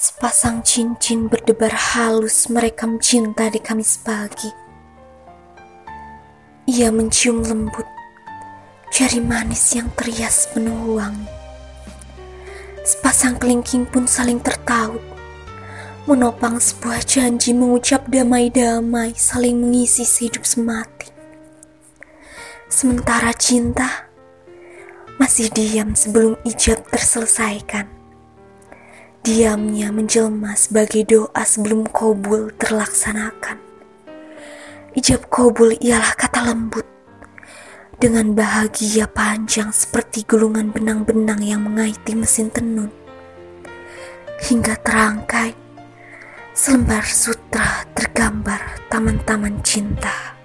Sepasang cincin berdebar halus merekam cinta di Kamis pagi. Ia mencium lembut jari manis yang terias penuh wangi. Sepasang kelingking pun saling tertaut, menopang sebuah janji mengucap damai-damai saling mengisi sehidup semati. Sementara cinta masih diam sebelum ijab terselesaikan Diamnya menjelma sebagai doa sebelum kobul terlaksanakan. Ijab kobul ialah kata lembut dengan bahagia panjang seperti gulungan benang-benang yang mengaiti mesin tenun. Hingga terangkai, selembar sutra tergambar taman-taman cinta.